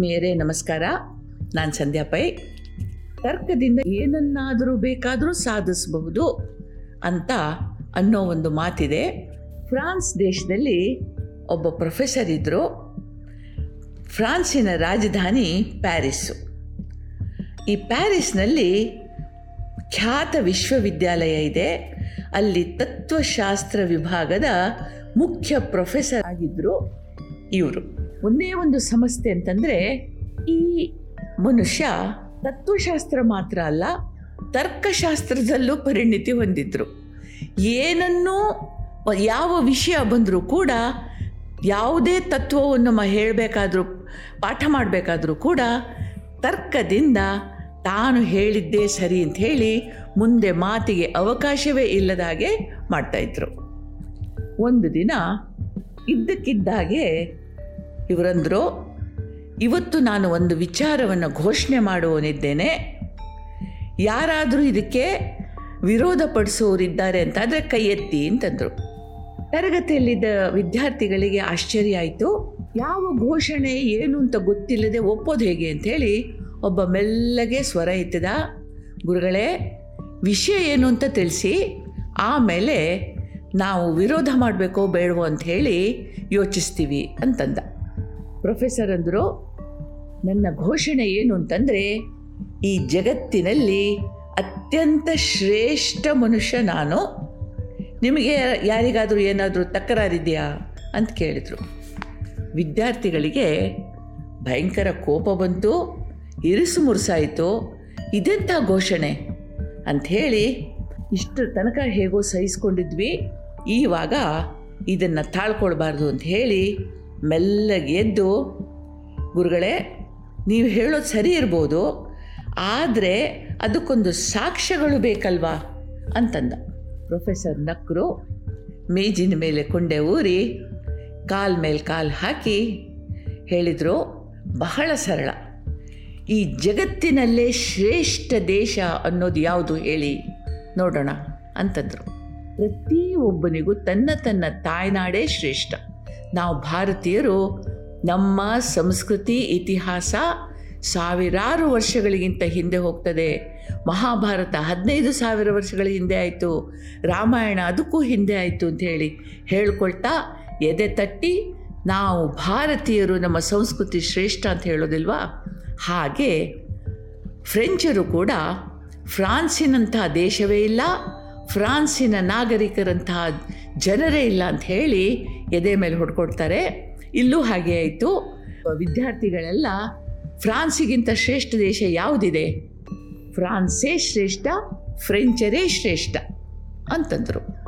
ಆತ್ಮೀಯರೇ, ನಮಸ್ಕಾರ. ನಾನು ಸಂಧ್ಯಾ ಪೈ. ತರ್ಕದಿಂದ ಏನನ್ನಾದರೂ ಬೇಕಾದರೂ ಸಾಧಿಸಬಹುದು ಅಂತ ಅನ್ನೋ ಒಂದು ಮಾತಿದೆ. ಫ್ರಾನ್ಸ್ ದೇಶದಲ್ಲಿ ಒಬ್ಬ ಪ್ರೊಫೆಸರ್ ಇದ್ದರು ಫ್ರಾನ್ಸಿನ ರಾಜಧಾನಿ ಪ್ಯಾರಿಸ್ಸು ಈ ಪ್ಯಾರಿಸ್ನಲ್ಲಿ ಖ್ಯಾತ ವಿಶ್ವವಿದ್ಯಾಲಯ ಇದೆ. ಅಲ್ಲಿ ತತ್ವಶಾಸ್ತ್ರ ವಿಭಾಗದ ಮುಖ್ಯ ಪ್ರೊಫೆಸರ್ ಆಗಿದ್ದರು ಇವರು. ಒಂದೇ ಒಂದು ಸಮಸ್ಯೆ ಅಂತಂದರೆ, ಈ ಮನುಷ್ಯ ತತ್ವಶಾಸ್ತ್ರ ಮಾತ್ರ ಅಲ್ಲ, ತರ್ಕಶಾಸ್ತ್ರದಲ್ಲೂ ಪರಿಣಿತಿ ಹೊಂದಿದ್ರು. ಏನನ್ನೂ ಯಾವ ವಿಷಯ ಬಂದರೂ ಕೂಡ, ಯಾವುದೇ ತತ್ವವನ್ನು ಹೇಳಬೇಕಾದ್ರೂ, ಪಾಠ ಮಾಡಬೇಕಾದ್ರೂ ಕೂಡ, ತರ್ಕದಿಂದ ತಾನು ಹೇಳಿದ್ದೇ ಸರಿ ಅಂತ ಹೇಳಿ ಮುಂದೆ ಮಾತಿಗೆ ಅವಕಾಶವೇ ಇಲ್ಲದ ಹಾಗೆ ಮಾಡ್ತಾಯಿದ್ರು ಒಂದು ದಿನ ಇದ್ದಕ್ಕಿದ್ದಾಗೆ ಇವರಂದರು, ಇವತ್ತು ನಾನು ಒಂದು ವಿಚಾರವನ್ನು ಘೋಷಣೆ ಮಾಡುವನಿದ್ದೇನೆ ಯಾರಾದರೂ ಇದಕ್ಕೆ ವಿರೋಧ ಪಡಿಸೋರಿದ್ದಾರೆ ಅಂತಾದರೆ ಕೈ ಎತ್ತಿ ಅಂತಂದರು. ತರಗತಿಯಲ್ಲಿದ್ದ ವಿದ್ಯಾರ್ಥಿಗಳಿಗೆ ಆಶ್ಚರ್ಯ ಆಯಿತು. ಯಾವ ಘೋಷಣೆ, ಏನು ಅಂತ ಗೊತ್ತಿಲ್ಲದೆ ಒಪ್ಪೋದು ಹೇಗೆ ಅಂಥೇಳಿ ಒಬ್ಬ ಮೆಲ್ಲಗೆ ಸ್ವರ ಎತ್ತಿದ. ಗುರುಗಳೇ, ವಿಷಯ ಏನು ಅಂತ ತಿಳಿಸಿ. ಆಮೇಲೆ ನಾವು ವಿರೋಧ ಮಾಡಬೇಕೋ ಬೇಡವೋ ಅಂತ ಹೇಳಿ ಯೋಚಿಸ್ತೀವಿ ಅಂತಂದ. ಪ್ರೊಫೆಸರ್ ಅಂದರು ನನ್ನ ಘೋಷಣೆ ಏನು ಅಂತಂದರೆ, ಈ ಜಗತ್ತಿನಲ್ಲಿ ಅತ್ಯಂತ ಶ್ರೇಷ್ಠ ಮನುಷ್ಯ ನಾನು. ನಿಮಗೆ ಯಾರಿಗಾದರೂ ಏನಾದರೂ ತಕರಾರಿದೆಯಾ ಅಂತ ಕೇಳಿದರು. ವಿದ್ಯಾರ್ಥಿಗಳಿಗೆ ಭಯಂಕರ ಕೋಪ ಬಂತು, ಇರಿಸು ಮುರುಸಾಯಿತು ಇದೆಂಥ ಘೋಷಣೆ? ಅಂಥೇಳಿ ಇಷ್ಟು ತನಕ ಹೇಗೋ ಸಹಿಸ್ಕೊಂಡಿದ್ವಿ ಈವಾಗ ಇದನ್ನು ತಾಳ್ಕೊಳ್ಬಾರ್ದು ಅಂತ ಹೇಳಿ ಮೆಲ್ಲಗೆ ಎದ್ದು, ಗುರುಗಳೇ, ನೀವು ಹೇಳೋದು ಸರಿ ಇರ್ಬೋದು, ಆದರೆ ಅದಕ್ಕೊಂದು ಸಾಕ್ಷ್ಯಗಳು ಬೇಕಲ್ವಾ? ಅಂತಂದ. ಪ್ರೊಫೆಸರ್ ನಕ್ರು ಮೇಜಿನ ಮೇಲೆ ಕೊಂಡೆ ಊರಿ ಕಾಲ್ ಮೇಲೆ ಕಾಲು ಹಾಕಿ ಹೇಳಿದರು ಬಹಳ ಸರಳ. ಈ ಜಗತ್ತಿನಲ್ಲೇ ಶ್ರೇಷ್ಠ ದೇಶ ಅನ್ನೋದು ಯಾವುದು ಹೇಳಿ ನೋಡೋಣ? ಅಂತಂದರು. ಪ್ರತಿಯೊಬ್ಬನಿಗೂ ತನ್ನ ತನ್ನ ತಾಯ್ನಾಡೇ ಶ್ರೇಷ್ಠ. ನಾವು ಭಾರತೀಯರು ನಮ್ಮ ಸಂಸ್ಕೃತಿ, ಇತಿಹಾಸ ಸಾವಿರಾರು ವರ್ಷಗಳಿಗಿಂತ ಹಿಂದೆ ಹೋಗ್ತದೆ. ಮಹಾಭಾರತ ಹದಿನೈದು ಸಾವಿರ ವರ್ಷಗಳ ಹಿಂದೆ ಆಯಿತು. ರಾಮಾಯಣ ಅದಕ್ಕೂ ಹಿಂದೆ ಆಯಿತು ಅಂತ ಹೇಳಿ ಹೇಳ್ಕೊಳ್ತಾ ಎದೆ ತಟ್ಟಿ ನಾವು ಭಾರತೀಯರು ನಮ್ಮ ಸಂಸ್ಕೃತಿ ಶ್ರೇಷ್ಠ ಅಂತ ಹೇಳೋದಿಲ್ವಾ? ಹಾಗೆ ಫ್ರೆಂಚರು ಕೂಡ ಫ್ರಾನ್ಸಿನಂತಹ ದೇಶವೇ ಇಲ್ಲ, ಫ್ರಾನ್ಸಿನ ನಾಗರಿಕರಂತಹ ಜನರೇ ಇಲ್ಲ ಅಂತ ಹೇಳಿ ಎದೆ ಮೇಲೆ ಹೊಡ್ಕೊಡ್ತಾರೆ ಇಲ್ಲೂ ಹಾಗೆ ಆಯಿತು. ವಿದ್ಯಾರ್ಥಿಗಳೆಲ್ಲ ಫ್ರಾನ್ಸಿಗಿಂತ ಶ್ರೇಷ್ಠ ದೇಶ ಯಾವುದಿದೆ? ಫ್ರಾನ್ಸೇ ಶ್ರೇಷ್ಠ, ಫ್ರೆಂಚರೇ ಶ್ರೇಷ್ಠ ಅಂತಂದರು.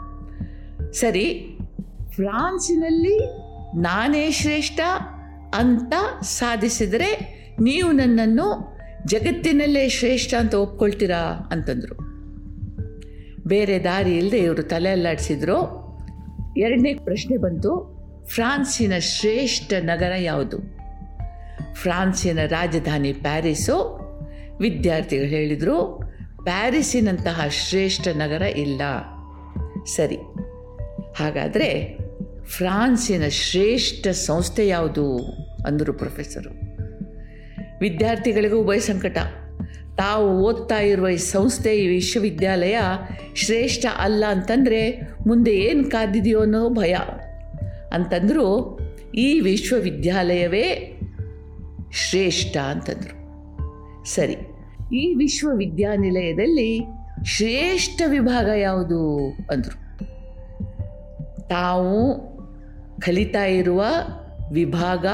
ಸರಿ, ಫ್ರಾನ್ಸಿನಲ್ಲಿ ನಾನೇ ಶ್ರೇಷ್ಠ ಅಂತ ಸಾಧಿಸಿದರೆ ನೀವು ನನ್ನನ್ನು ಜಗತ್ತಿನಲ್ಲೇ ಶ್ರೇಷ್ಠ ಅಂತ ಒಪ್ಕೊಳ್ತೀರಾ ಅಂತಂದರು. ಬೇರೆ ದಾರಿ ಇಲ್ಲದೆ ಇವರು ತಲೆ ಅಲ್ಲಾಡಿಸಿದ್ರು. ಎರಡನೇ ಪ್ರಶ್ನೆ ಬಂತು. ಫ್ರಾನ್ಸಿನ ಶ್ರೇಷ್ಠ ನಗರ ಯಾವುದು? ಫ್ರಾನ್ಸಿನ ರಾಜಧಾನಿ ಪ್ಯಾರಿಸು. ವಿದ್ಯಾರ್ಥಿಗಳು ಹೇಳಿದರು, ಪ್ಯಾರಿಸಿನಂತಹ ಶ್ರೇಷ್ಠ ನಗರ ಇಲ್ಲ. ಸರಿ. ಹಾಗಾದರೆ ಫ್ರಾನ್ಸಿನ ಶ್ರೇಷ್ಠ ಸಂಸ್ಥೆ ಯಾವುದು? ಅಂದರು ಪ್ರೊಫೆಸರು ವಿದ್ಯಾರ್ಥಿಗಳಿಗೂ ಉಭಯ ಸಂಕಟ. ತಾವು ಓದ್ತಾ ಇರುವ ಈ ಸಂಸ್ಥೆ, ಈ ವಿಶ್ವವಿದ್ಯಾಲಯ ಶ್ರೇಷ್ಠ ಅಲ್ಲ ಅಂತಂದರೆ ಮುಂದೆ ಏನು ಕಾದಿದೆಯೋ ಅನ್ನೋ ಭಯ. ಅಂತಂದರೂ, ಈ ವಿಶ್ವವಿದ್ಯಾಲಯವೇ ಶ್ರೇಷ್ಠ ಅಂತಂದರು. ಸರಿ, ಈ ವಿಶ್ವವಿದ್ಯಾನಿಲಯದಲ್ಲಿ ಶ್ರೇಷ್ಠ ವಿಭಾಗ ಯಾವುದು ಅಂದರು. ತಾವು ಕಲಿತಾ ಇರುವ ವಿಭಾಗ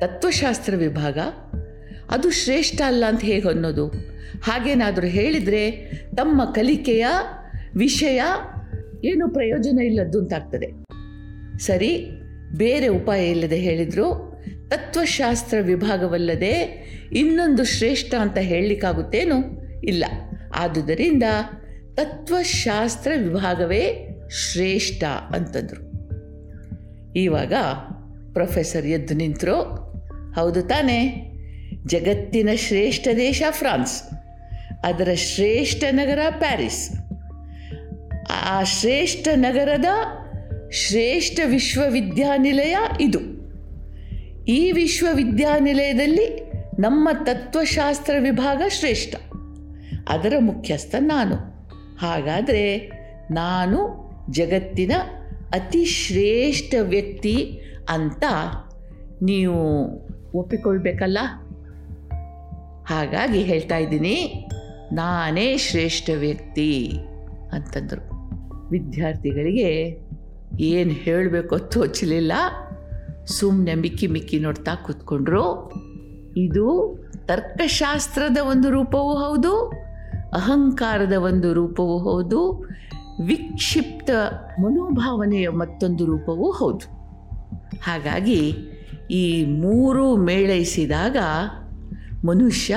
ತತ್ವಶಾಸ್ತ್ರ ವಿಭಾಗ ಅದು ಶ್ರೇಷ್ಠ ಅಲ್ಲ ಅಂತ ಹೇಗೆ ಅನ್ನೋದು? ಹಾಗೇನಾದರೂ ಹೇಳಿದರೆ ತಮ್ಮ ಕಲಿಕೆಯ ವಿಷಯ ಏನು ಪ್ರಯೋಜನ ಇಲ್ಲದ್ದು ಅಂತಾಗ್ತದೆ ಸರಿ, ಬೇರೆ ಉಪಾಯ ಇಲ್ಲದೆ ಹೇಳಿದರು, ತತ್ವಶಾಸ್ತ್ರ ವಿಭಾಗವಲ್ಲದೆ ಇನ್ನೊಂದು ಶ್ರೇಷ್ಠ ಅಂತ ಹೇಳಲಿಕ್ಕಾಗುತ್ತೇನು? ಇಲ್ಲ. ಆದುದರಿಂದ ತತ್ವಶಾಸ್ತ್ರ ವಿಭಾಗವೇ ಶ್ರೇಷ್ಠ ಅಂತಂದರು. ಇವಾಗ ಪ್ರೊಫೆಸರ್ ಎದ್ದು ನಿಂತರು. ಹೌದು ತಾನೇ? ಜಗತ್ತಿನ ಶ್ರೇಷ್ಠ ದೇಶ ಫ್ರಾನ್ಸ್, ಅದರ ಶ್ರೇಷ್ಠ ನಗರ ಪ್ಯಾರಿಸ್. ಆ ಶ್ರೇಷ್ಠ ನಗರದ ಶ್ರೇಷ್ಠ ವಿಶ್ವವಿದ್ಯಾನಿಲಯ ಇದು. ಈ ವಿಶ್ವವಿದ್ಯಾನಿಲಯದಲ್ಲಿ ನಮ್ಮ ತತ್ವಶಾಸ್ತ್ರ ವಿಭಾಗ ಶ್ರೇಷ್ಠ. ಅದರ ಮುಖ್ಯಸ್ಥ ನಾನು. ಹಾಗಾದರೆ ನಾನು ಜಗತ್ತಿನ ಅತಿ ಶ್ರೇಷ್ಠ ವ್ಯಕ್ತಿ ಅಂತ ನೀವು ಒಪ್ಪಿಕೊಳ್ಬೇಕಲ್ಲ? ಹಾಗಾಗಿ ಹೇಳ್ತಾ ಇದ್ದೀನಿ, ನಾನೇ ಶ್ರೇಷ್ಠ ವ್ಯಕ್ತಿ ಅಂತಂದರು. ವಿದ್ಯಾರ್ಥಿಗಳಿಗೆ ಏನು ಹೇಳಬೇಕೋ ತೋಚಲಿಲ್ಲ. ಸುಮ್ಮನೆ ಮಿಕ್ಕಿ ಮಿಕ್ಕಿ ನೋಡ್ತಾ ಕೂತ್ಕೊಂಡ್ರು. ಇದು ತರ್ಕಶಾಸ್ತ್ರದ ಒಂದು ರೂಪವೂ ಹೌದು, ಅಹಂಕಾರದ ಒಂದು ರೂಪವೂ ಹೌದು, ವಿಕ್ಷಿಪ್ತ ಮನೋಭಾವನೆಯ ಮತ್ತೊಂದು ರೂಪವೂ ಹೌದು. ಹಾಗಾಗಿ ಈ ಮೂರು ಮೇಳೈಸಿದಾಗ ಮನುಷ್ಯ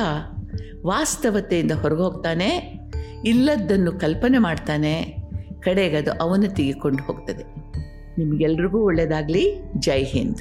ವಾಸ್ತವತೆಯಿಂದ ಹೊರಗೆ ಹೋಗ್ತಾನೆ ಇಲ್ಲದ್ದನ್ನು ಕಲ್ಪನೆ ಮಾಡ್ತಾನೆ ಕಡೆಗದು ಅವನತಿಗೆ ಕೊಂಡು ಹೋಗ್ತದೆ. ನಿಮಗೆಲ್ರಿಗೂ ಒಳ್ಳೆಯದಾಗಲಿ ಜೈ ಹಿಂದ್.